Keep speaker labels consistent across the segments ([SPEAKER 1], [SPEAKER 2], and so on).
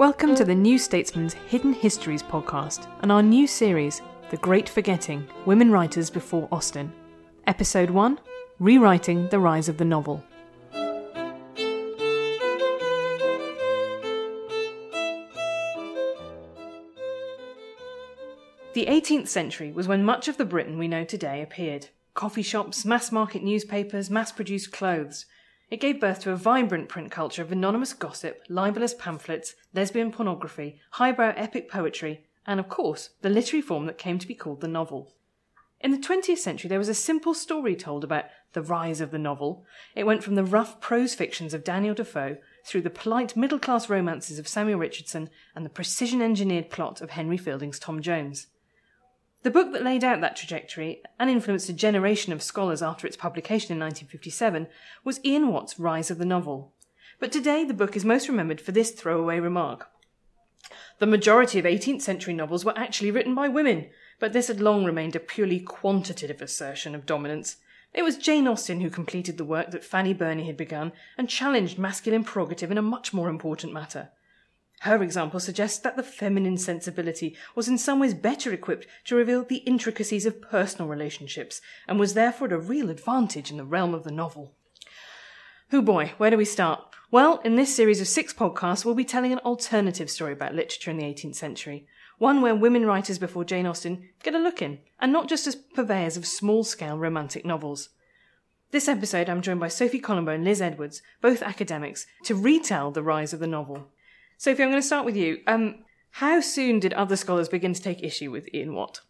[SPEAKER 1] Welcome to the New Statesman's Hidden Histories podcast and our new series, The Great Forgetting Women Writers Before Austen. Episode 1 Rewriting the Rise of the Novel. The 18th century was when much of the Britain we know today appeared. Coffee shops, mass market newspapers, mass produced clothes. It gave birth to a vibrant print culture of anonymous gossip, libelous pamphlets, lesbian pornography, highbrow epic poetry, and of course, the literary form that came to be called the novel. In the 20th century, there was a simple story told about the rise of the novel. It went from the rough prose fictions of Daniel Defoe through the polite middle class romances of Samuel Richardson and the precision engineered plot of Henry Fielding's Tom Jones. The book that laid out that trajectory and influenced a generation of scholars after its publication in 1957 was Ian Watt's Rise of the Novel. But today the book is most remembered for this throwaway remark. The majority of 18th century novels were actually written by women, but this had long remained a purely quantitative assertion of dominance. It was Jane Austen who completed the work that Fanny Burney had begun and challenged masculine prerogative in a much more important matter. Her example suggests that the feminine sensibility was in some ways better equipped to reveal the intricacies of personal relationships and was therefore at a real advantage in the realm of the novel. Who boy, where do we start? Well, in this series of six podcasts, we'll be telling an alternative story about literature in the 18th century. One where women writers before Jane Austen get a look in, and not just as purveyors of small scale romantic novels. This episode, I'm joined by Sophie Coulombeau and Liz Edwards, both academics, to retell the rise of the novel. Sophie, I'm going to start with you. Um, how soon did other scholars begin to take issue with Ian Watt?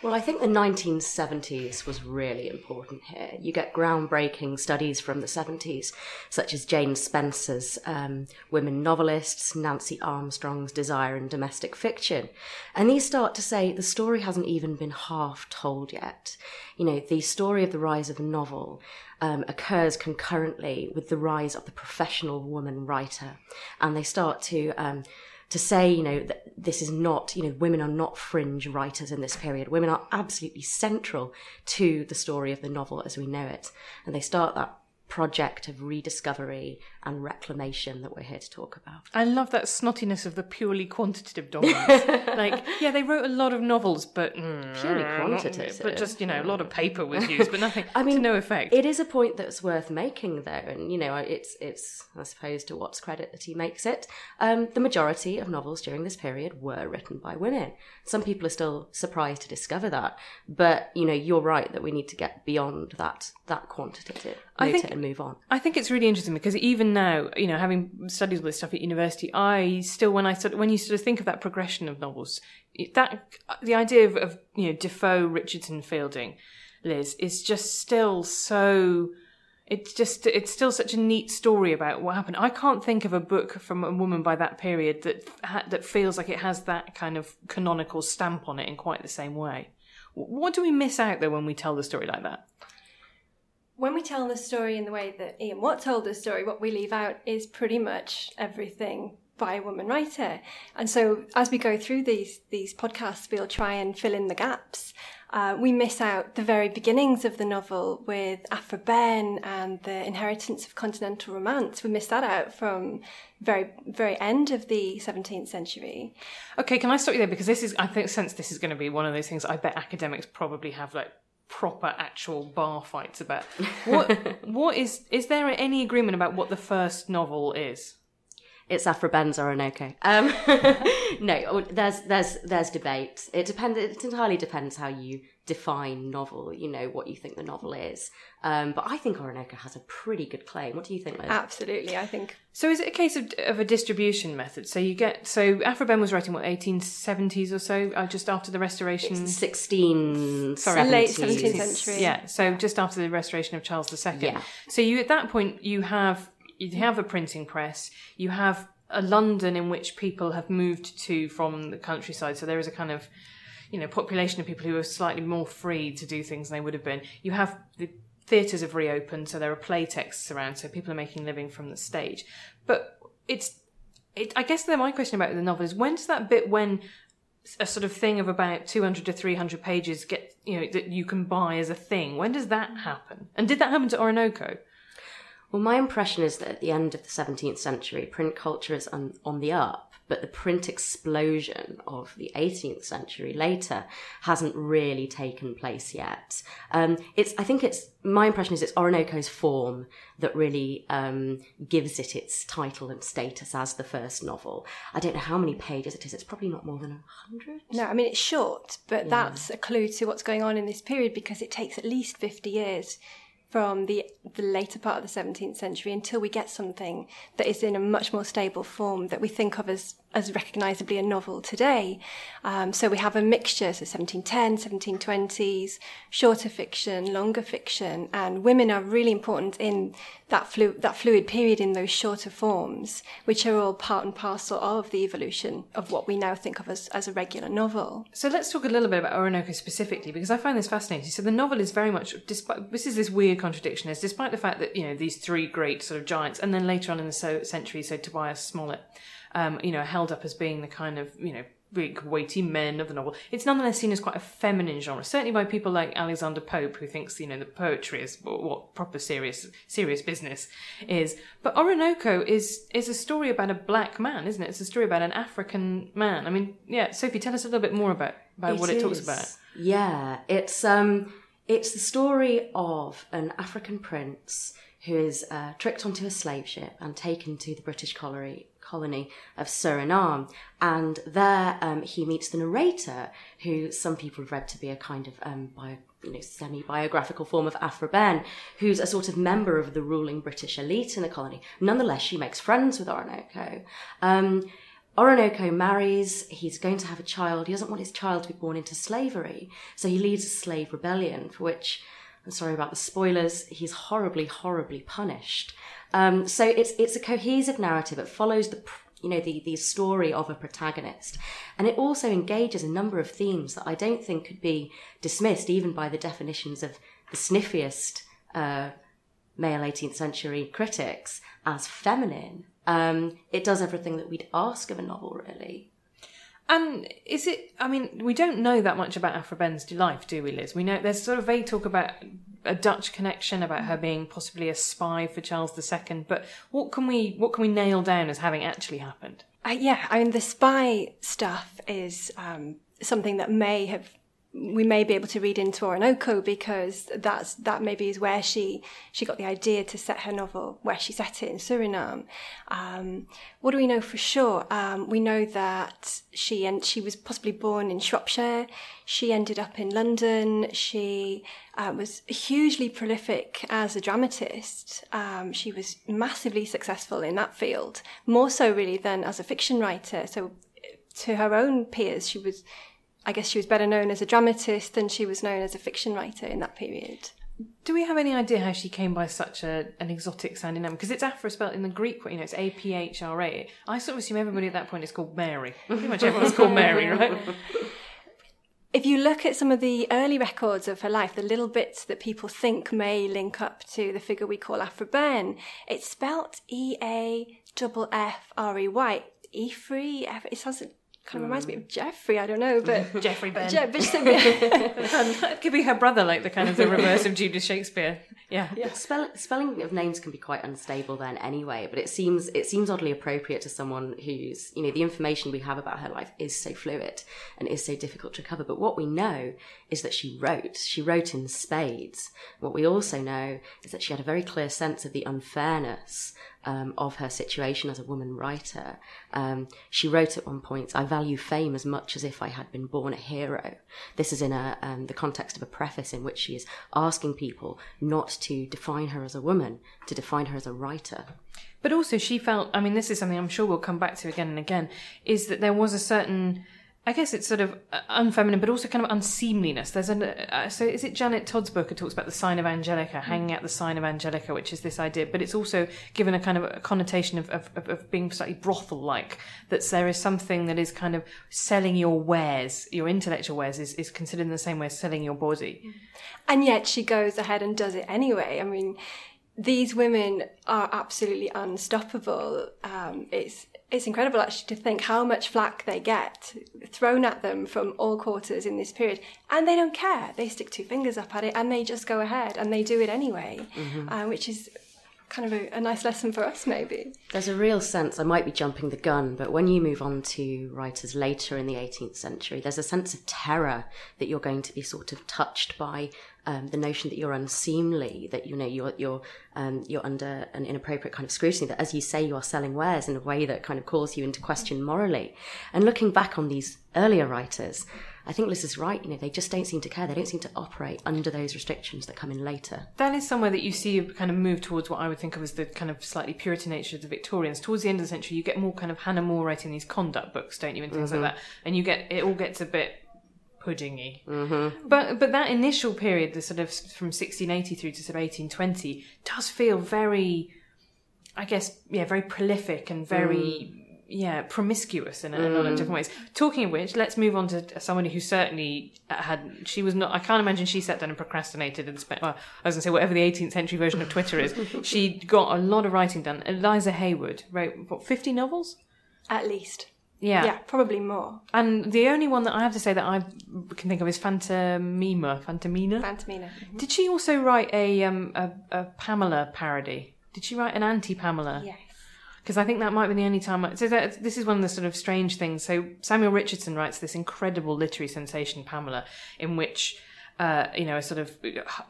[SPEAKER 2] Well, I think the 1970s was really important here. You get groundbreaking studies from the 70s, such as Jane Spencer's um, Women Novelists, Nancy Armstrong's Desire and Domestic Fiction. And these start to say the story hasn't even been half told yet. You know, the story of the rise of the novel um, occurs concurrently with the rise of the professional woman writer. And they start to. Um, to say, you know, that this is not, you know, women are not fringe writers in this period. Women are absolutely central to the story of the novel as we know it. And they start that project of rediscovery and reclamation that we're here to talk about.
[SPEAKER 1] I love that snottiness of the purely quantitative dominance. like, yeah, they wrote a lot of novels, but mm,
[SPEAKER 2] Purely quantitative.
[SPEAKER 1] But just you know, a lot of paper was used, but nothing.
[SPEAKER 2] I mean,
[SPEAKER 1] to no effect.
[SPEAKER 2] It is a point that's worth making, though, and you know, it's it's I suppose to Watt's credit that he makes it. Um, the majority of novels during this period were written by women. Some people are still surprised to discover that, but you know, you're right that we need to get beyond that that quantitative
[SPEAKER 1] I think-
[SPEAKER 2] and move on.
[SPEAKER 1] I think it's really interesting because even now, you know, having studied all this stuff at university, I still, when I sort when you sort of think of that progression of novels, that the idea of, of you know Defoe, Richardson, Fielding, Liz is just still so. It's just it's still such a neat story about what happened. I can't think of a book from a woman by that period that ha- that feels like it has that kind of canonical stamp on it in quite the same way. What do we miss out though when we tell the story like that?
[SPEAKER 3] When we tell the story in the way that Ian Watt told the story, what we leave out is pretty much everything by a woman writer. And so as we go through these these podcasts, we'll try and fill in the gaps. Uh, we miss out the very beginnings of the novel with Aphra Behn and the inheritance of continental romance. We miss that out from very very end of the 17th century.
[SPEAKER 1] Okay, can I stop you there because this is I think since this is going to be one of those things I bet academics probably have like proper actual bar fights about. What what is is there any agreement about what the first novel is?
[SPEAKER 2] It's Aphra Behns Oroonoko. Um, no, there's there's there's debate. It depends. It entirely depends how you define novel. You know what you think the novel is. Um, but I think Oroonoko has a pretty good claim. What do you think, Liz?
[SPEAKER 3] Absolutely, I think.
[SPEAKER 1] So is it a case of, of a distribution method? So you get so Aphra Behn was writing what 1870s or so, uh, just after the restoration.
[SPEAKER 2] Sixteen,
[SPEAKER 1] Sorry,
[SPEAKER 3] late 17th century.
[SPEAKER 1] Yeah, so just after the restoration of Charles II.
[SPEAKER 2] Yeah.
[SPEAKER 1] So you at that point you have you have a printing press, you have a London in which people have moved to from the countryside. So there is a kind of you know population of people who are slightly more free to do things than they would have been. You have the theatres have reopened, so there are play texts around, so people are making living from the stage. But it's it, I guess then my question about the novel is when does that bit when a sort of thing of about 200 to 300 pages get you know that you can buy as a thing when does that happen and did that happen to Oroonoko
[SPEAKER 2] Well, my impression is that at the end of the 17th century, print culture is on, on the up, but the print explosion of the 18th century later hasn't really taken place yet. Um, it's, I think it's, my impression is it's Oroonoko's form that really um, gives it its title and status as the first novel. I don't know how many pages it is, it's probably not more than a hundred.
[SPEAKER 3] No, I mean it's short, but that's a clue to what's going on in this period because it takes at least 50 years from the the later part of the 17th century until we get something that is in a much more stable form that we think of as as recognizably a novel today. Um, so we have a mixture, so 1710, 1720s, shorter fiction, longer fiction, and women are really important in that flu- that fluid period in those shorter forms, which are all part and parcel of the evolution of what we now think of as, as a regular novel.
[SPEAKER 1] So let's talk a little bit about Oroonoko specifically because I find this fascinating. So the novel is very much, despite this is this weird contradiction, is despite the fact that you know these three great sort of giants, and then later on in the so- century, so Tobias Smollett, um, you know, held up as being the kind of you know big weighty men of the novel. It's nonetheless seen as quite a feminine genre, certainly by people like Alexander Pope, who thinks you know the poetry is what, proper serious serious business is. But Oroonoko is is a story about a black man, isn't it? It's a story about an African man. I mean, yeah, Sophie, tell us a little bit more about about what it talks about.
[SPEAKER 2] Yeah, it's um, it's the story of an African prince who is uh, tricked onto a slave ship and taken to the British colony colony of Suriname, and there um, he meets the narrator, who some people have read to be a kind of um, bio, you know, semi-biographical form of Aphra Behn, who's a sort of member of the ruling British elite in the colony. Nonetheless, she makes friends with Oroonoko. Um, Oroonoko marries, he's going to have a child. He doesn't want his child to be born into slavery. So he leads a slave rebellion for which, I'm sorry about the spoilers, he's horribly, horribly punished. Um, so it's, it's a cohesive narrative. It follows the, you know, the, the story of a protagonist. And it also engages a number of themes that I don't think could be dismissed even by the definitions of the sniffiest, uh, male 18th century critics as feminine. Um, it does everything that we'd ask of a novel, really.
[SPEAKER 1] And is it? I mean, we don't know that much about Aphra Behn's life, do we, Liz? We know there's sort of vague talk about a Dutch connection, about her being possibly a spy for Charles II. But what can we what can we nail down as having actually happened?
[SPEAKER 3] Uh, yeah, I mean, the spy stuff is um, something that may have we may be able to read into Oroonoko because that's that maybe is where she she got the idea to set her novel where she set it in Suriname. Um, what do we know for sure? Um, we know that she and she was possibly born in Shropshire. She ended up in London. She uh, was hugely prolific as a dramatist. Um, she was massively successful in that field, more so really than as a fiction writer. So to her own peers, she was I guess she was better known as a dramatist than she was known as a fiction writer in that period.
[SPEAKER 1] Do we have any idea how she came by such a, an exotic sounding name? Because it's Aphra spelled in the Greek way, you know, it's A P H R A. I sort of assume everybody at that point is called Mary. Pretty much everyone's called Mary, right?
[SPEAKER 3] If you look at some of the early records of her life, the little bits that people think may link up to the figure we call Aphra Behn, it's spelt E A F F R E Y. Efrey, it sounds kind of reminds me mm. of Jeffrey. I don't know, but
[SPEAKER 1] Jeffrey Behn.
[SPEAKER 3] Je- but so-
[SPEAKER 1] that could be her brother, like the kind of the reverse of Judith Shakespeare. Yeah.
[SPEAKER 2] Spell, spelling of names can be quite unstable then anyway, but it seems it seems oddly appropriate to someone who's you know the information we have about her life is so fluid and is so difficult to cover. But what we know is that she wrote. She wrote in spades. What we also know is that she had a very clear sense of the unfairness um, of her situation as a woman writer. Um, she wrote at one point, I value fame as much as if I had been born a hero. This is in a, um, the context of a preface in which she is asking people not to define her as a woman, to define her as a writer.
[SPEAKER 1] But also, she felt, I mean, this is something I'm sure we'll come back to again and again, is that there was a certain I guess it's sort of uh, unfeminine, but also kind of unseemliness. There's an uh, so is it Janet Todd's book? It talks about the sign of Angelica, hanging out the sign of Angelica, which is this idea, but it's also given a kind of a connotation of of, of being slightly brothel-like. That there is something that is kind of selling your wares, your intellectual wares, is is considered in the same way as selling your body.
[SPEAKER 3] And yet she goes ahead and does it anyway. I mean, these women are absolutely unstoppable. Um, it's it's incredible actually to think how much flack they get thrown at them from all quarters in this period, and they don't care. They stick two fingers up at it and they just go ahead and they do it anyway, mm-hmm. uh, which is kind of a, a, nice lesson for us, maybe.
[SPEAKER 2] There's a real sense, I might be jumping the gun, but when you move on to writers later in the 18th century, there's a sense of terror that you're going to be sort of touched by um, the notion that you're unseemly, that you know you're you're um, you're under an inappropriate kind of scrutiny. That, as you say, you are selling wares in a way that kind of calls you into question morally. And looking back on these earlier writers, I think Liz is right. You know, they just don't seem to care. They don't seem to operate under those restrictions that come in later.
[SPEAKER 1] That is somewhere that you see a kind of move towards what I would think of as the kind of slightly Puritan nature of the Victorians. Towards the end of the century, you get more kind of Hannah More writing these conduct books, don't you, and things mm-hmm. like that. And you get it all gets a bit puddingy.
[SPEAKER 2] Mm-hmm.
[SPEAKER 1] But but that initial period, the sort of from 1680 through to sort of 1820, does feel very, I guess, yeah, very prolific and very. Mm yeah, promiscuous in a, mm. a, lot of different ways. Talking of which, let's move on to somebody who certainly had. She was not. I can't imagine she sat down and procrastinated and spent. Well, I was going to say whatever the 18th century version of Twitter is. she got a lot of writing done. Eliza Haywood wrote what 50 novels,
[SPEAKER 3] at least.
[SPEAKER 1] Yeah.
[SPEAKER 3] Yeah, probably more.
[SPEAKER 1] And the only one that I have to say that I can think of is Phantomima. Fantomina.
[SPEAKER 3] Fantomina. Mm-hmm.
[SPEAKER 1] Did she also write a um a, a Pamela parody? Did she write an anti Pamela?
[SPEAKER 3] Yes
[SPEAKER 1] because I think that might be the only time. I, so that, this is one of the sort of strange things. So Samuel Richardson writes this incredible literary sensation, Pamela, in which. Uh, you know, a sort of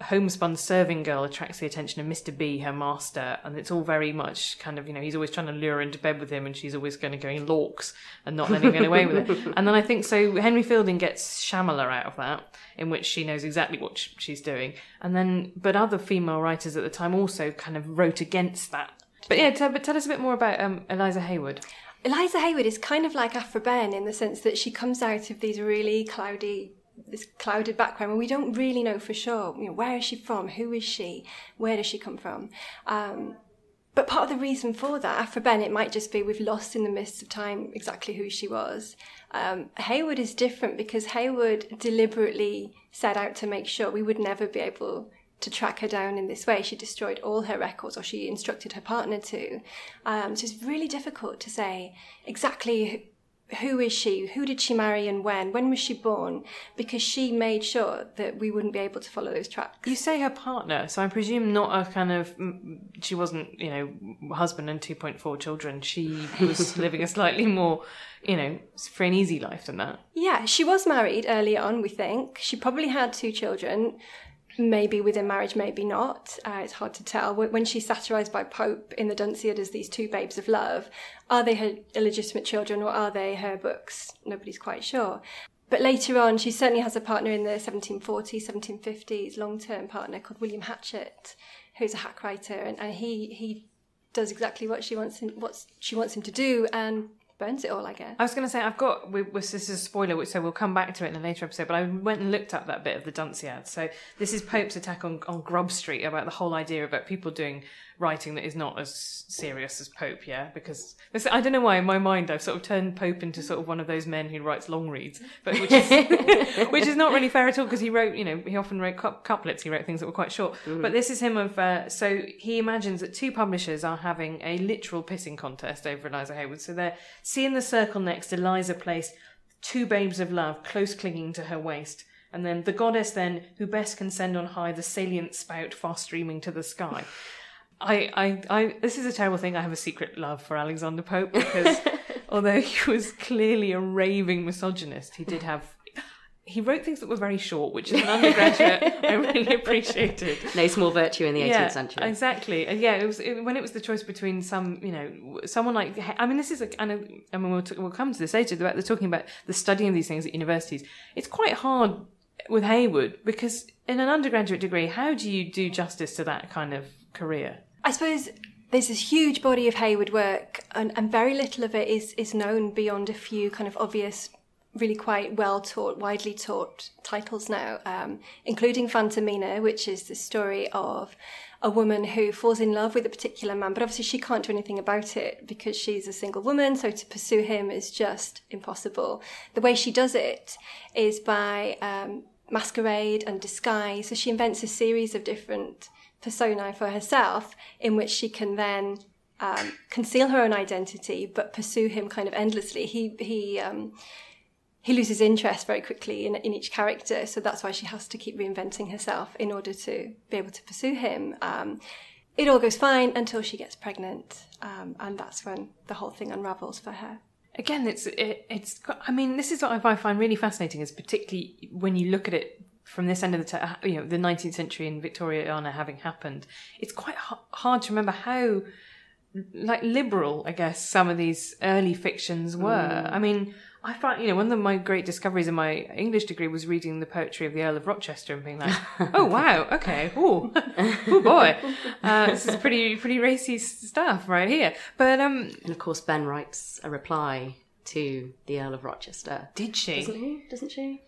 [SPEAKER 1] homespun serving girl attracts the attention of Mr. B, her master, and it's all very much kind of, you know, he's always trying to lure her into bed with him, and she's always going to go in lorks and not letting him get away with it. And then I think so. Henry Fielding gets Shamela out of that, in which she knows exactly what she's doing, and then but other female writers at the time also kind of wrote against that but yeah, tell, but tell us a bit more about um, Eliza Haywood.
[SPEAKER 3] Eliza Haywood is kind of like Aphra Behn in the sense that she comes out of these really cloudy this clouded background where we don't really know for sure you know, where is she from who is she where does she come from um, but part of the reason for that for Behn, it might just be we've lost in the mists of time exactly who she was um, haywood is different because Haywood deliberately set out to make sure we would never be able to track her down in this way. She destroyed all her records, or she instructed her partner to. Um, so it's really difficult to say exactly who is she, who did she marry, and when, when was she born, because she made sure that we wouldn't be able to follow those tracks.
[SPEAKER 1] You say her partner, so I presume not a kind of mm, she wasn't, you know, husband and two point four children. She was living a slightly more you know, free and easy life than that.
[SPEAKER 3] Yeah, she was married early on, we think. She probably had two children maybe within marriage, maybe not. Uh, it's hard to tell. When she's satirized by Pope in the Dunciad as these two babes of love, are they her illegitimate children or are they her books? Nobody's quite sure. But later on, she certainly has a partner in the 1740s, 1750s, long term partner called William Hatchett, who's a hack writer, and, and he, he does exactly what she wants him, what she wants him to do and burns it all, I guess.
[SPEAKER 1] I was going to say I've got we, this is a spoiler, which so we'll come back to it in a later episode. But I went and looked up that bit of the Dunciad. So this is Pope's attack on on Grub Street about the whole idea about people doing writing that is not as serious as Pope, yeah? Because I don't know why in my mind I've sort of turned Pope into sort of one of those men who writes long reads, but which is which is not really fair at all because he wrote, you know, he often wrote couplets, he wrote things that were quite short. Mm. But this is him of uh, so he imagines that two publishers are having a literal pissing contest over Eliza Haywood. So they're seeing the circle next, Eliza placed two babes of love close clinging to her waist. And then the goddess then, who best can send on high the salient spout far streaming to the sky. I, I, I, this is a terrible thing. I have a secret love for Alexander Pope because although he was clearly a raving misogynist, he did have he wrote things that were very short, which as an undergraduate I really appreciated.
[SPEAKER 2] No small virtue in the 18th
[SPEAKER 1] yeah,
[SPEAKER 2] century.
[SPEAKER 1] Exactly. And yeah, it was it, when it was the choice between some, you know, someone like I mean, this is a kind of I mean, we'll, t- we'll come to this later. They're talking about the studying of these things at universities. It's quite hard with Haywood because in an undergraduate degree, how do you do justice to that kind of career?
[SPEAKER 3] I suppose there's this huge body of Haywood work, and, and very little of it is is known beyond a few kind of obvious really quite well taught, widely taught titles now, um, including Fantomina, which is the story of a woman who falls in love with a particular man, but obviously she can't do anything about it because she's a single woman, so to pursue him is just impossible. The way she does it is by um, masquerade and disguise. So she invents a series of different personae for herself in which she can then um, conceal her own identity but pursue him kind of endlessly. He he um, he loses interest very quickly in, in each character. So that's why she has to keep reinventing herself in order to be able to pursue him. Um, it all goes fine until she gets pregnant, um, and that's when the whole thing unravels for her.
[SPEAKER 1] Again, it's it, it's. I mean, this is what I find really fascinating, is particularly when you look at it from this end of the t- you know the 19th century and Victoriana having happened. It's quite h- hard to remember how like liberal, I guess, some of these early fictions were. Mm. I mean, I find, you know, one of my great discoveries in my English degree was reading the poetry of the Earl of Rochester and being like, oh wow, okay, oh, oh boy, uh, this is pretty, pretty racy stuff right here. But um,
[SPEAKER 2] and of course, Behn writes a reply to the Earl of Rochester.
[SPEAKER 1] Did she?
[SPEAKER 2] Doesn't he? Doesn't she?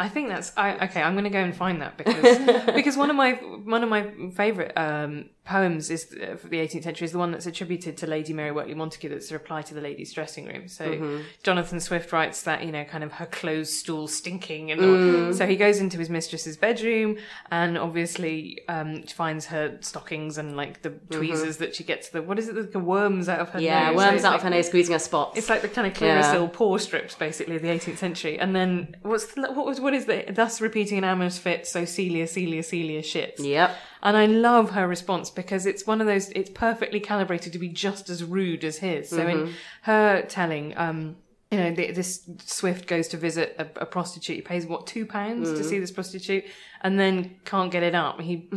[SPEAKER 1] I think that's I okay. I'm going to go and find that because because one of my one of my favorite um, poems is uh, for the 18th century is the one that's attributed to Lady Mary Wortley Montagu that's a reply to the ladies' dressing room. So mm-hmm. Jonathan Swift writes that you know kind of her clothes stool stinking and mm. so he goes into his mistress's bedroom and obviously um, finds her stockings and like the mm-hmm. tweezers mm-hmm. that she gets the what is it the worms out of her
[SPEAKER 2] yeah,
[SPEAKER 1] nose.
[SPEAKER 2] worms so out like, of her nose squeezing her spots.
[SPEAKER 1] It's like the kind of Clearasil yeah. paw strips basically of the 18th century. And then what's the, what was what is the thus repeating an amorous fit so Celia Celia Celia shits.
[SPEAKER 2] Yep.
[SPEAKER 1] And I love her response because it's one of those, it's perfectly calibrated to be just as rude as his. So mm-hmm. in her telling, um, you know, this Swift goes to visit a, a prostitute. He pays what two pounds mm. to see this prostitute, and then can't get it up. He,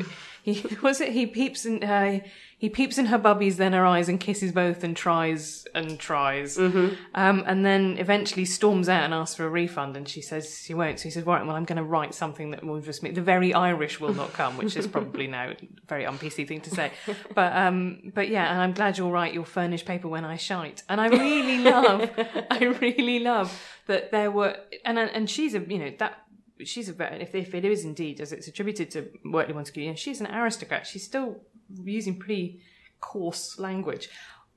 [SPEAKER 1] he was it. He peeps in her. He peeps in her bubbies, then her eyes, and kisses both, and tries and tries,
[SPEAKER 2] mm-hmm.
[SPEAKER 1] um, and then eventually storms out and asks for a refund, and she says she won't. So he says, "Right, well, I'm going to write something that will just make the very Irish will not come," which is probably now a very unpc thing to say, but um, but yeah, and I'm glad you'll write your furnished paper when I shite, and I really love, I really love that there were, and and she's a you know that she's a if if it is indeed as it's attributed to Wortley Montagu, know, she's an aristocrat. She's still using pretty coarse language.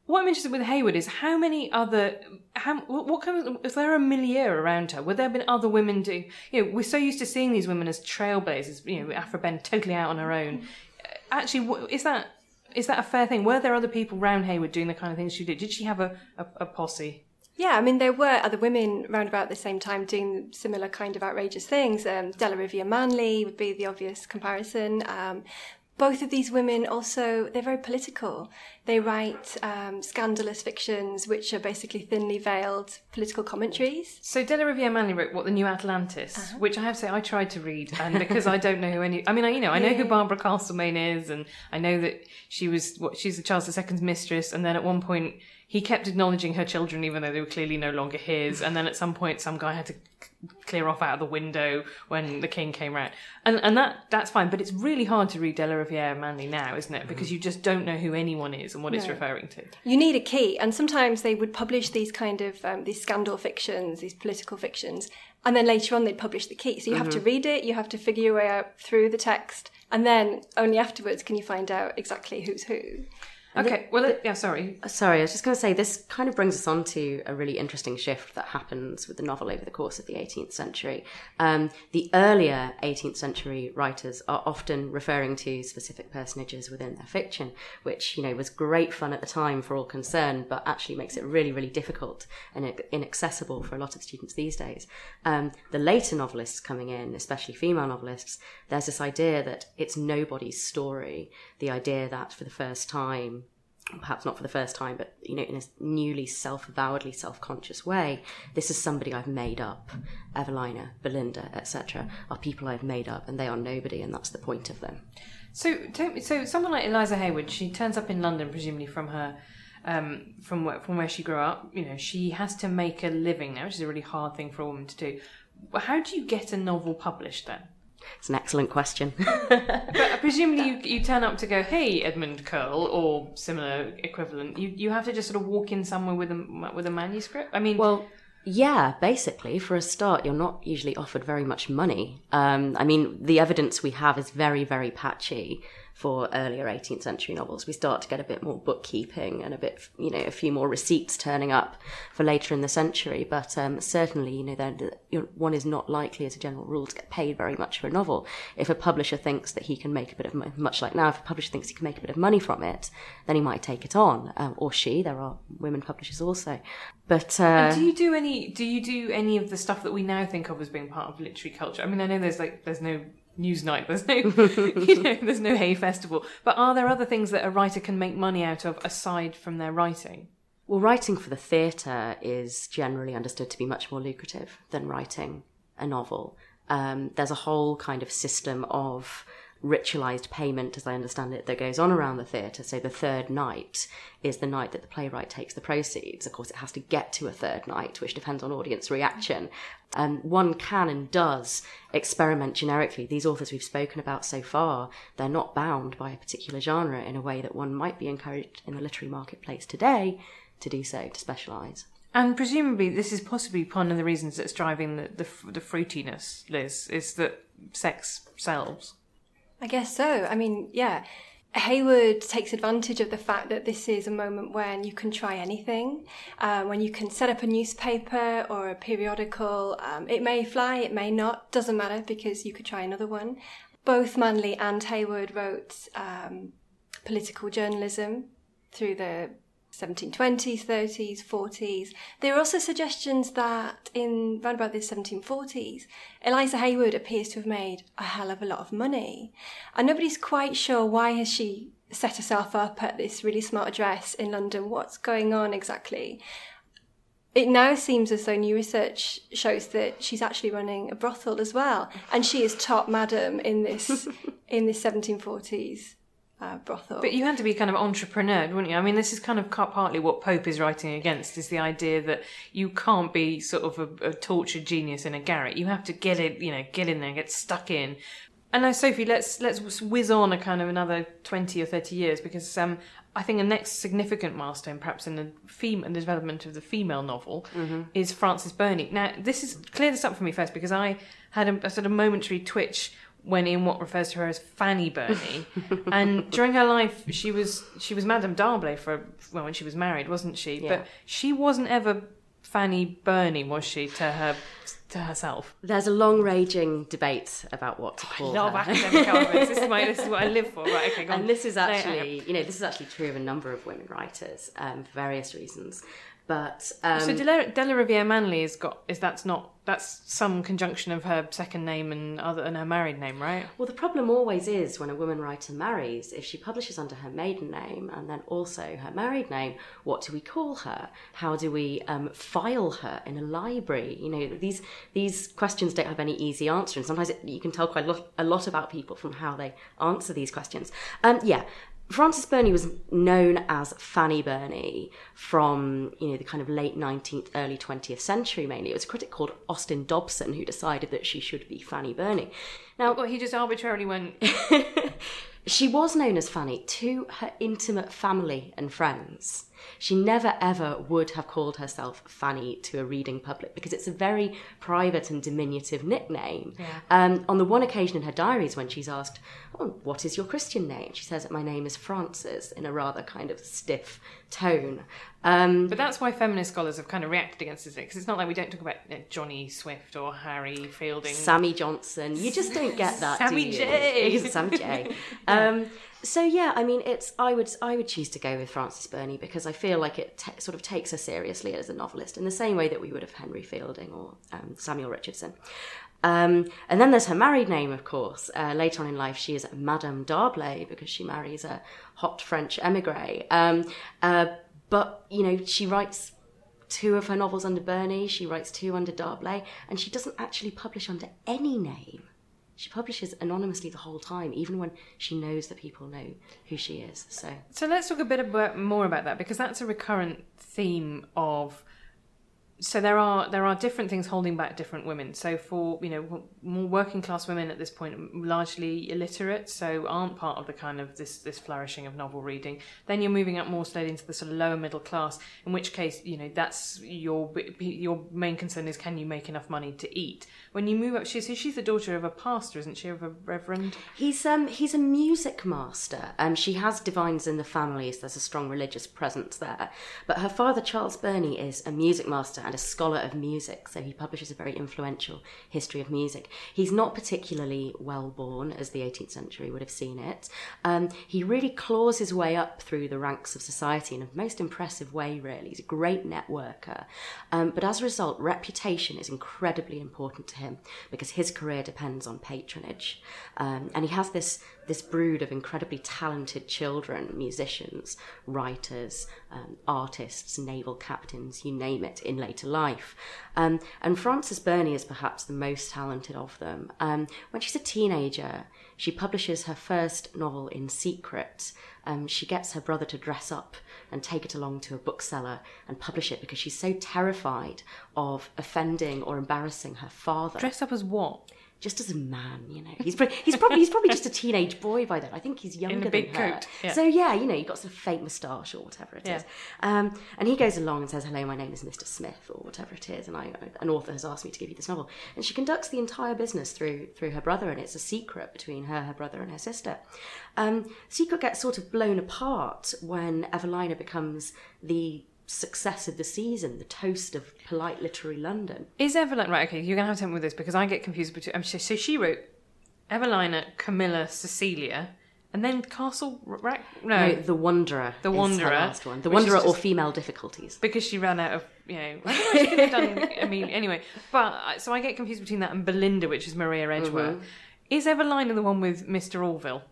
[SPEAKER 1] What I'm interested with Haywood is how many other, how, what kind of, is there a milieu around her? Would there have been other women doing, you know, we're so used to seeing these women as trailblazers, you know, Aphra Behn totally out on her own. Actually, is that, is that a fair thing? Were there other people around Haywood doing the kind of things she did? Did she have a, a, a posse?
[SPEAKER 3] Yeah, I mean, there were other women around about the same time doing similar kind of outrageous things. Um, Delarivier Manley would be the obvious comparison. Um, both of these women also they're very political they write um, scandalous fictions which are basically thinly veiled political commentaries
[SPEAKER 1] so delarivier manley wrote what the new atalantis uh-huh. which i have to say i tried to read and because i don't know who any i mean I, you know i know yeah. who barbara castlemaine is and i know that she was what she's the charles ii's mistress and then at one point he kept acknowledging her children even though they were clearly no longer his and then at some point some guy had to clear off out of the window when the king came round and and that that's fine but it's really hard to read delarivier manley now isn't it because you just don't know who anyone is and what no. it's referring to
[SPEAKER 3] you need a key and sometimes they would publish these kind of um, these scandal fictions these political fictions and then later on they'd publish the key so you mm-hmm. have to mm-hmm. read it you have to figure your way out through the text and then only afterwards can you find out exactly who's who
[SPEAKER 1] Okay, well, yeah, sorry.
[SPEAKER 2] Uh, sorry, I was just going to say this kind of brings us on to a really interesting shift that happens with the novel over the course of the 18th century. Um, the earlier 18th century writers are often referring to specific personages within their fiction, which, you know, was great fun at the time for all concerned, but actually makes it really, really difficult and inaccessible for a lot of students these days. Um, the later novelists coming in, especially female novelists, there's this idea that it's nobody's story, the idea that for the first time, perhaps not for the first time, but you know, in a newly self-avowedly self-conscious way, this is somebody I've made up. Evelina, Belinda, etc., are people I've made up, and they are nobody, and that's the point of them.
[SPEAKER 1] So, so someone like Eliza Haywood, she turns up in London, presumably from her, um, from where, from where she grew up. You know, she has to make a living now, which is a really hard thing for a woman to do. How do you get a novel published then?
[SPEAKER 2] It's an excellent question.
[SPEAKER 1] but presumably, you, you turn up to go, "Hey, Edmund Curll," or similar equivalent. You you have to just sort of walk in somewhere with a with a manuscript. I mean,
[SPEAKER 2] well. Yeah, basically, for a start, you're not usually offered very much money. Um, I mean, the evidence we have is very, very patchy for earlier 18th century novels. We start to get a bit more bookkeeping and a bit, you know, a few more receipts turning up for later in the century. But um, certainly, you know, one is not likely, as a general rule, to get paid very much for a novel. If a publisher thinks that he can make a bit of much like now, if a publisher thinks he can make a bit of money from it, then he might take it on, um, or she. There are women publishers also. But uh,
[SPEAKER 1] do you do any? Do you do any of the stuff that we now think of as being part of literary culture? I mean, I know there's like there's no Newsnight. There's no, you know, there's no hay festival. But are there other things that a writer can make money out of aside from their writing?
[SPEAKER 2] Well, writing for the theatre is generally understood to be much more lucrative than writing a novel. Um, there's a whole kind of system of ritualized payment, as I understand it, that goes on around the theatre. So the third night is the night that the playwright takes the proceeds. Of course, it has to get to a third night, which depends on audience reaction. Um, one can and does experiment generically. These authors we've spoken about so far, they're not bound by a particular genre in a way that one might be encouraged in the literary marketplace today to do so, to specialise.
[SPEAKER 1] And presumably, this is possibly one of the reasons that's driving the, the, the fruitiness, Liz, is that sex sells.
[SPEAKER 3] I guess so. I mean, yeah. Haywood takes advantage of the fact that this is a moment when you can try anything, uh, when you can set up a newspaper or a periodical. Um, it may fly, it may not, doesn't matter because you could try another one. Both Manley and Haywood wrote um, political journalism through the 1720s, 30s, 40s. There are also suggestions that in around about the 1740s, Eliza Haywood appears to have made a hell of a lot of money. And nobody's quite sure why has she set herself up at this really smart address in London. What's going on exactly? It now seems as though new research shows that she's actually running a brothel as well, and she is top madam in this in this 1740s uh, brothel.
[SPEAKER 1] But you had to be kind of entrepreneur, wouldn't you? I mean, this is kind of partly what Pope is writing against is the idea that you can't be sort of a, a tortured genius in a garret. You have to get it, you know, get in there, get stuck in. And now, Sophie, let's let's whiz on a kind of another twenty or thirty years because um, I think the next significant milestone, perhaps in the fem- in the development of the female novel, mm-hmm. is Frances Burney. Now, this is clear this up for me first because I had a, a sort of momentary twitch when Ian Watt refers to her as Fanny Burney. and during her life, she was she was Madame D'Arblay for well when she was married, wasn't she? Yeah. But she wasn't ever Fanny Burney, was she to her to herself?
[SPEAKER 2] There's a long raging debate about what to call
[SPEAKER 1] I love
[SPEAKER 2] her.
[SPEAKER 1] academic arguments. This is my this is what I live for. Right? Okay.
[SPEAKER 2] and this is actually you know this is actually true of a number of women writers um, for various reasons. But um,
[SPEAKER 1] so Della, Delarivier Manley is got is that's not that's some conjunction of her second name and other and her married name, right?
[SPEAKER 2] Well, the problem always is when a woman writer marries, if she publishes under her maiden name and then also her married name, what do we call her? How do we um, file her in a library? You know, these these questions don't have any easy answer, and sometimes it, you can tell quite a lot, a lot about people from how they answer these questions. Um, yeah, Frances Burney was known as Fanny Burney from you know the kind of late 19th, early 20th century mainly. It was a critic called Austin Dobson who decided that she should be Fanny Burney.
[SPEAKER 1] Now, well, he just arbitrarily went.
[SPEAKER 2] she was known as Fanny to her intimate family and friends. She never ever would have called herself Fanny to a reading public because it's a very private and diminutive nickname. Yeah. Um, on the one occasion in her diaries when she's asked, oh, What is your Christian name? She says that my name is Frances in a rather kind of stiff tone. Um,
[SPEAKER 1] But that's why feminist scholars have kind of reacted against this because it's not like we don't talk about you know, Johnny Swift or Harry Fielding.
[SPEAKER 2] Sammy Johnson. You just don't get that.
[SPEAKER 1] Sammy? J.
[SPEAKER 2] Sammy J. Um, so yeah, I mean, it's I would I would choose to go with Frances Burney because I feel like it ta sort of takes her seriously as a novelist in the same way that we would have Henry Fielding or um, Samuel Richardson. Um, and then there's her married name, of course. Uh, later on in life, she is Madame D'Arblay because she marries a hot French emigre. Um, uh, but you know, she writes two of her novels under Burney, she writes two under D'Arblay, and she doesn't actually publish under any name. She publishes anonymously the whole time, even when she knows that people know who she is. So
[SPEAKER 1] So let's talk a bit about, more about that because that's a recurrent theme of. So there are there are different things holding back different women. So for you know more working class women at this point, largely illiterate, so aren't part of the kind of this this flourishing of novel reading. Then you're moving up more slowly into the sort of lower middle class. In which case, you know that's your your main concern is can you make enough money to eat. When you move up, she's she's the daughter of a pastor, isn't she, of a reverend?
[SPEAKER 2] He's um he's a music master. Um, she has divines in the family, so there's a strong religious presence there. But her father, Charles Burney, is a music master and a scholar of music, so he publishes a very influential history of music. He's not particularly well born, as the 18th century would have seen it. Um, he really claws his way up through the ranks of society in a most impressive way. Really, he's a great networker. Um, but as a result, reputation is incredibly important to him because his career depends on patronage, um, and he has this this brood of incredibly talented children, musicians, writers, um, artists, naval captains, you name it, in later life. Um, and Frances Burney is perhaps the most talented of them. Um, when she's a teenager, she publishes her first novel in secret. Um, she gets her brother to dress up and take it along to a bookseller and publish it because she's so terrified of offending or embarrassing her father
[SPEAKER 1] Dress up as what?
[SPEAKER 2] Just as a man, you know. He's pro- he's probably he's probably just a teenage boy by then. I think he's younger
[SPEAKER 1] big
[SPEAKER 2] than her.
[SPEAKER 1] coat, yeah.
[SPEAKER 2] So yeah, you know, you've got some fake moustache or whatever it is.
[SPEAKER 1] Yeah.
[SPEAKER 2] Um, and he goes along and says, "Hello, my name is Mr. Smith," or whatever it is, and I an author has asked me to give you this novel. And she conducts the entire business through through her brother, and it's a secret between her, her brother, and her sister. Um, secret gets sort of blown apart when Evelina becomes the success of the season, the toast of polite literary London.
[SPEAKER 1] Is Evelyn right? Okay, you're gonna have to help me with this because I get confused between. Um, so, so she wrote Evelina, Camilla, Cecilia, and then Castle Rack. No,
[SPEAKER 2] No, The Wanderer.
[SPEAKER 1] The Wanderer,
[SPEAKER 2] last one. The Wanderer or Female Difficulties.
[SPEAKER 1] because she ran out of you know. I don't know. She could have done. I mean, anyway. But so I get confused between that and Belinda, which is Maria Edgeworth. Is Evelina the one with Mr. Orville,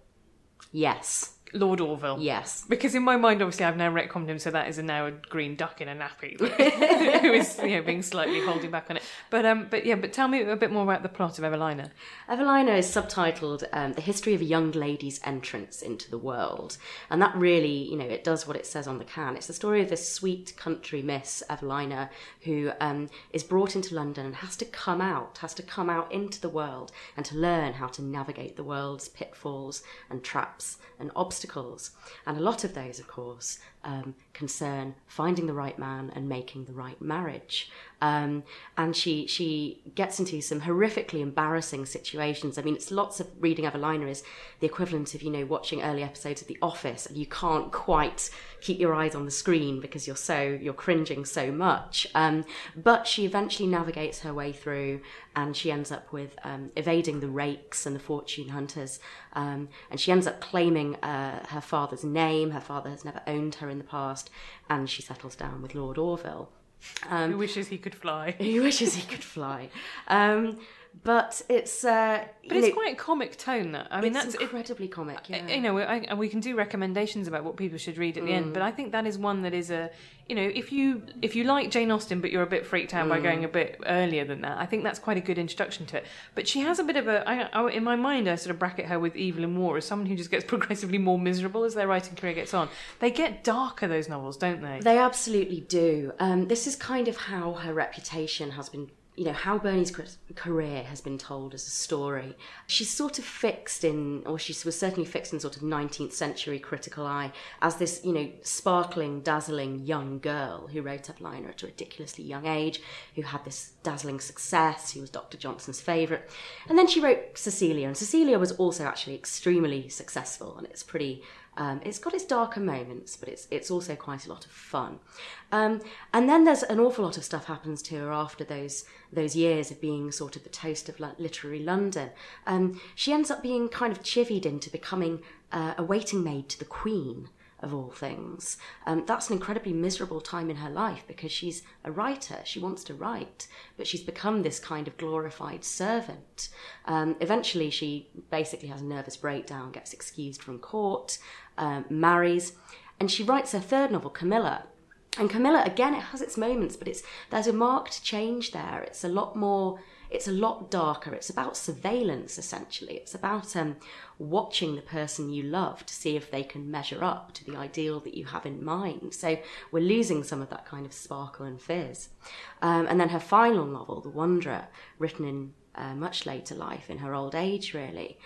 [SPEAKER 2] Yes.
[SPEAKER 1] Lord Orville?
[SPEAKER 2] Yes.
[SPEAKER 1] Because in my mind, obviously, I've now retconned him, so that is a now a green duck in a nappy who is you know being slightly holding back on it. But um, but yeah, but tell me a bit more about the plot of Evelina.
[SPEAKER 2] Evelina is subtitled um, The History of a Young Lady's Entrance into the World. And that really, you know, it does what it says on the can. It's the story of this sweet country miss, Evelina, who um, is brought into London and has to come out, has to come out into the world and to learn how to navigate the world's pitfalls and traps and obstacles. And a lot of those, of course, um, concern finding the right man and making the right marriage. Um, and she she gets into some horrifically embarrassing situations. I mean, it's lots of reading Evelina is the equivalent of you know watching early episodes of The Office, and you can't quite keep your eyes on the screen because you're so you're cringing so much. Um, but she eventually navigates her way through, and she ends up with um, evading the rakes and the fortune hunters, um, and she ends up claiming uh, her father's name. Her father has never owned her in the past, and she settles down with Lord Orville. Um,
[SPEAKER 1] Who wishes he could fly?
[SPEAKER 2] he wishes he could fly. Um, but it's uh,
[SPEAKER 1] But it's quite a comic tone. That I mean, that's it,
[SPEAKER 2] incredibly comic. Yeah.
[SPEAKER 1] you know, I- we can do recommendations about what people should read at the end, but I think that is one that is a, you know, if you if you like Jane Austen, but you're a bit freaked out by going a bit earlier than that, I think that's quite a good introduction to it. But she has a bit of a, I, I, in my mind, I sort of bracket her with Evelyn Waugh as someone who just gets progressively more miserable as their writing career gets on. They get darker those novels, don't they?
[SPEAKER 2] They absolutely do. Um, this is kind of how her reputation has been, you know, how Burney's career has been told as a story. She's sort of fixed in, or she was certainly fixed in sort of 19th century critical eye as this, you know, sparkling, dazzling young girl who wrote Evelina at a ridiculously young age, who had this dazzling success, who was Dr. Johnson's favourite. And then she wrote Cecilia, and Cecilia was also actually extremely successful, and it's pretty Um, it's got its darker moments, but it's it's also quite a lot of fun. Um, and then there's an awful lot of stuff happens to her after those those years of being sort of the toast of literary London. Um, she ends up being kind of chivied into becoming uh, a waiting maid to the Queen of all things. Um, that's an incredibly miserable time in her life because she's a writer. She wants to write, but she's become this kind of glorified servant. Um, eventually, she basically has a nervous breakdown, gets excused from court, um, marries, and she writes her third novel, Camilla. And Camilla, again, it has its moments, but it's there's a marked change there. It's a lot more it's a lot darker. It's about surveillance, essentially. It's about um, watching the person you love to see if they can measure up to the ideal that you have in mind. So we're losing some of that kind of sparkle and fizz. Um, and then her final novel, The Wanderer, written in uh, much later life, in her old age, really,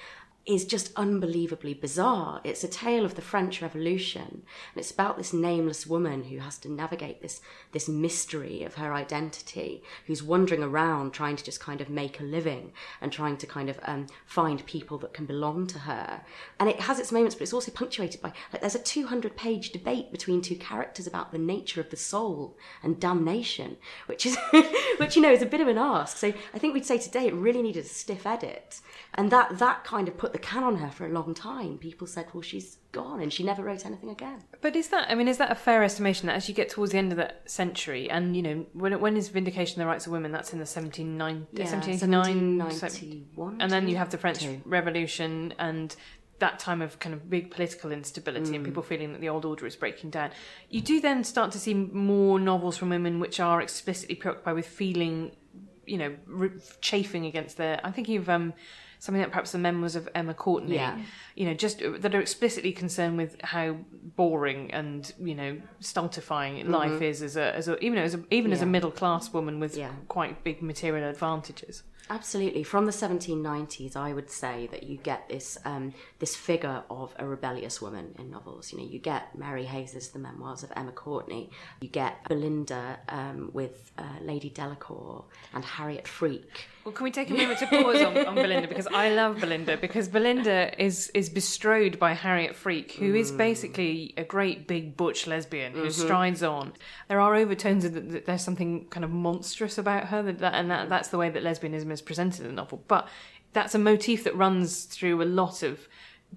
[SPEAKER 2] is just unbelievably bizarre. It's a tale of the French Revolution, and it's about this nameless woman who has to navigate this this mystery of her identity, who's wandering around trying to just kind of make a living and trying to kind of um, find people that can belong to her. And it has its moments, but it's also punctuated by like there's a 200 page debate between two characters about the nature of the soul and damnation, which is which you know is a bit of an ask. So I think we'd say today it really needed a stiff edit, and that that kind of put the the can on her for a long time. People said, well, she's gone and she never wrote anything again.
[SPEAKER 1] But is that, I mean, is that a fair estimation that as you get towards the end of that century, and, you know, when, when is Vindication of the Rights of Women? That's in the 1790, yeah, 1789. and then you have the French two. Revolution and that time of kind of big political instability mm. and people feeling that the old order is breaking down. You do then start to see more novels from women which are explicitly preoccupied with feeling, you know, chafing against their. I'm thinking of um, something like perhaps the memoirs of Emma Courtney, yeah. you know, just uh, that are explicitly concerned with how boring and you know stultifying mm-hmm. life is as a as a even as a, even yeah. as a middle class woman with yeah. quite big material advantages.
[SPEAKER 2] Absolutely. From the 1790s, I would say that you get this um, this figure of a rebellious woman in novels. You know, you get Mary Hays's The Memoirs of Emma Courtney. You get Belinda um, with uh, Lady Delacour and Harriet Freke.
[SPEAKER 1] Well, can we take a moment to pause on, on Belinda because I love Belinda because Belinda is is bestrode by Harriet Freke, who mm. is basically a great big butch lesbian who mm-hmm. strides on. There are overtones that there's something kind of monstrous about her, that, and that, that's the way that lesbianism is presented in the novel. But that's a motif that runs through a lot of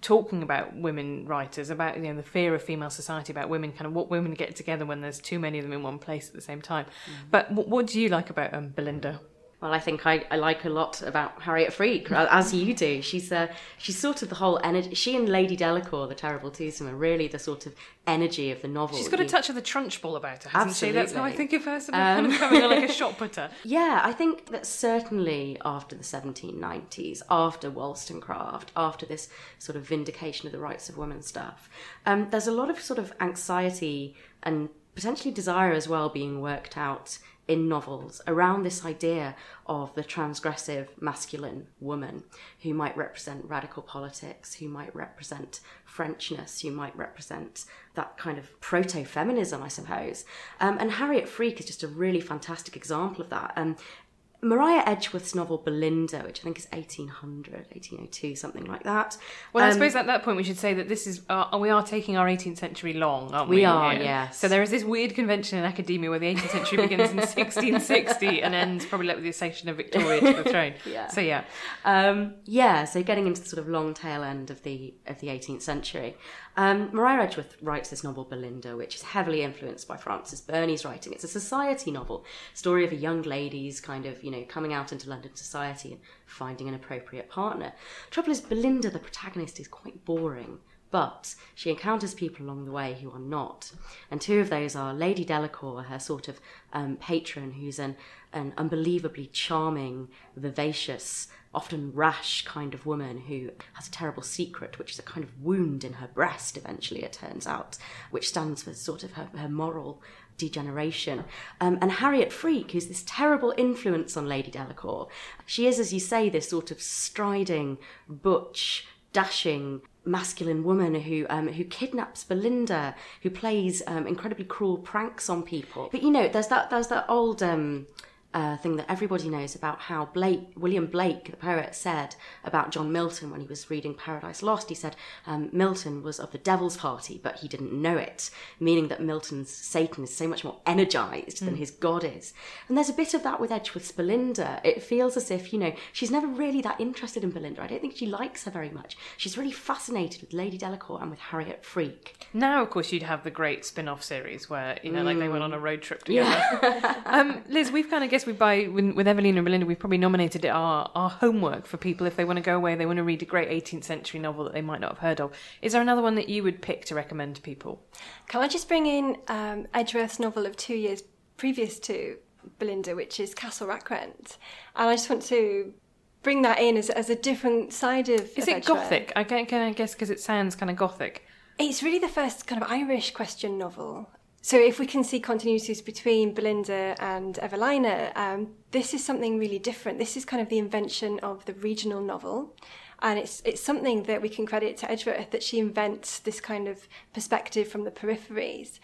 [SPEAKER 1] talking about women writers about you know the fear of female society about women kind of what women get together when there's too many of them in one place at the same time mm. but what, what, do you like about um, belinda
[SPEAKER 2] well, I think I, I like a lot about Harriet Freke, as you do. She's uh, she's sort of the whole energy. She and Lady Delacour, the terrible twosome, are really the sort of energy of the novel.
[SPEAKER 1] She's got you... a touch of the Trunchbull about her, hasn't Absolutely. she? That's how I think of her, um... kind of coming like a shot putter.
[SPEAKER 2] Yeah, I think that certainly after the 1790s, after Wollstonecraft, after this sort of vindication of the rights of women stuff, um, there's a lot of sort of anxiety and potentially desire as well being worked out in novels around this idea of the transgressive masculine woman who might represent radical politics, who might represent Frenchness, who might represent that kind of proto feminism, I suppose. Um, and Harriet Freke is just a really fantastic example of that. Um, Maria Edgeworth's novel Belinda, which I think is 1800, 1802, something like that.
[SPEAKER 1] Well, um, I suppose at that point we should say that this is uh, we are taking our 18th century long, aren't we?
[SPEAKER 2] We are, yes.
[SPEAKER 1] So there is this weird convention in academia where the 18th century begins in 1660 and ends probably like with the accession of Victoria to the throne. yeah. So yeah,
[SPEAKER 2] um, yeah. So getting into the sort of long tail end of the of the 18th century, um, Maria Edgeworth writes this novel Belinda, which is heavily influenced by Frances Burney's writing. It's a society novel, story of a young lady's kind of you know coming out into London society and finding an appropriate partner. Trouble is, Belinda, the protagonist, is quite boring. But she encounters people along the way who are not. And two of those are Lady Delacour, her sort of um, patron, who's an, an unbelievably charming, vivacious, often rash kind of woman who has a terrible secret, which is a kind of wound in her breast, eventually, it turns out, which stands for sort of her, her moral degeneration. Um, and Harriet Freke, who's this terrible influence on Lady Delacour, she is, as you say, this sort of striding, butch, dashing, masculine woman who um, who kidnaps Belinda, who plays um, incredibly cruel pranks on people. But you know, there's that there's that old um, uh, thing that everybody knows about how Blake, William Blake, the poet, said about John Milton when he was reading Paradise Lost. He said um, Milton was of the devil's party, but he didn't know it, meaning that Milton's Satan is so much more energized than mm. his God is. And there's a bit of that with Edgeworth's Belinda. It feels as if, you know, she's never really that interested in Belinda. I don't think she likes her very much. She's really fascinated with Lady Delacour and with Harriet Freke.
[SPEAKER 1] Now, of course, you'd have the great spin off series where, you know, mm. like they went on a road trip together. Yeah. um, Liz, we've kind of guessed we by with, Evelina and Belinda, we've probably nominated it our, our homework for people if they want to go away, they want to read a great 18th century novel that they might not have heard of. Is there another one that you would pick to recommend to people?
[SPEAKER 3] Can I just bring in um, Edgeworth's novel of two years previous to Belinda, which is Castle Rackrent? And I just want to bring that in as, as a different side of.
[SPEAKER 1] Is
[SPEAKER 3] of
[SPEAKER 1] it Edgeworth. gothic? I can, can I guess because it sounds kind of gothic.
[SPEAKER 3] It's really the first kind of Irish question novel. So if we can see continuities between Belinda and Evelina, um, this is something really different. This is kind of the invention of the regional novel. And it's it's something that we can credit to Edgeworth that she invents this kind of perspective from the peripheries.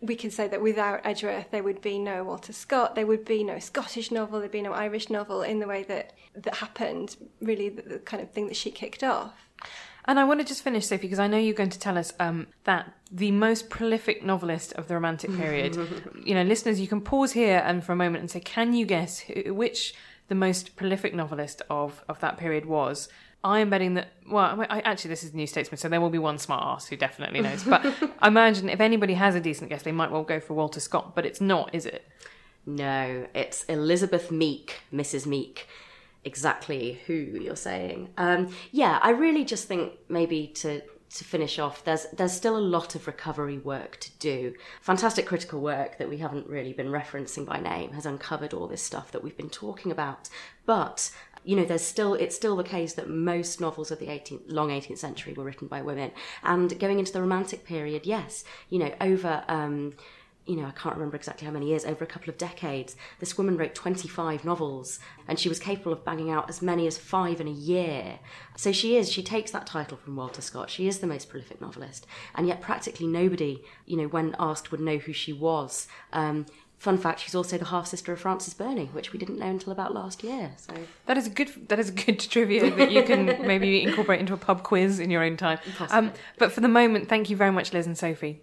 [SPEAKER 3] We can say that without Edgeworth, there would be no Walter Scott, there would be no Scottish novel, there'd be no Irish novel in the way that that happened. Really, the, the kind of thing that she kicked off.
[SPEAKER 1] And I want to just finish, Sophie, because I know you're going to tell us um, that the most prolific novelist of the Romantic period, you know, listeners, you can pause here and for a moment and say, can you guess who, which the most prolific novelist of, of that period was? I am betting that. Well, I, actually, this is New Statesman, so there will be one smart ass who definitely knows. But I imagine if anybody has a decent guess, they might well go for Walter Scott. But it's not, is it?
[SPEAKER 2] No, it's Elizabeth Meeke, Mrs. Meeke exactly who you're saying. Um, yeah, I really just think maybe to to finish off, there's there's still a lot of recovery work to do. Fantastic critical work that we haven't really been referencing by name has uncovered all this stuff that we've been talking about. But you know, there's still it's still the case that most novels of the 18th, long 18th century were written by women. And going into the Romantic period, yes, you know, over. Um, you know, I can't remember exactly how many years, over a couple of decades, this woman wrote 25 novels and she was capable of banging out as many as five in a year. So she is, she takes that title from Walter Scott. She is the most prolific novelist. And yet, practically nobody, you know, when asked, would know who she was. Um, fun fact she's also the half sister of Frances Burney which we didn't know until about last year so
[SPEAKER 1] that is a good that is a good trivia that you can maybe incorporate into a pub quiz in your own time um, but for the moment thank you very much Liz and Sophie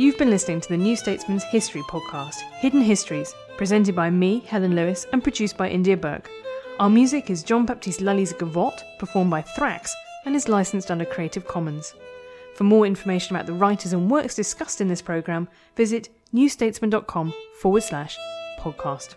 [SPEAKER 1] You've been listening to the New Statesman's History podcast, Hidden Histories, presented by me, Helen Lewis, and produced by India Burke. Our music is John Baptiste Lully's Gavotte, performed by Thrax, and is licensed under Creative Commons. For more information about the writers and works discussed in this programme, visit newstatesman.com forward slash podcast.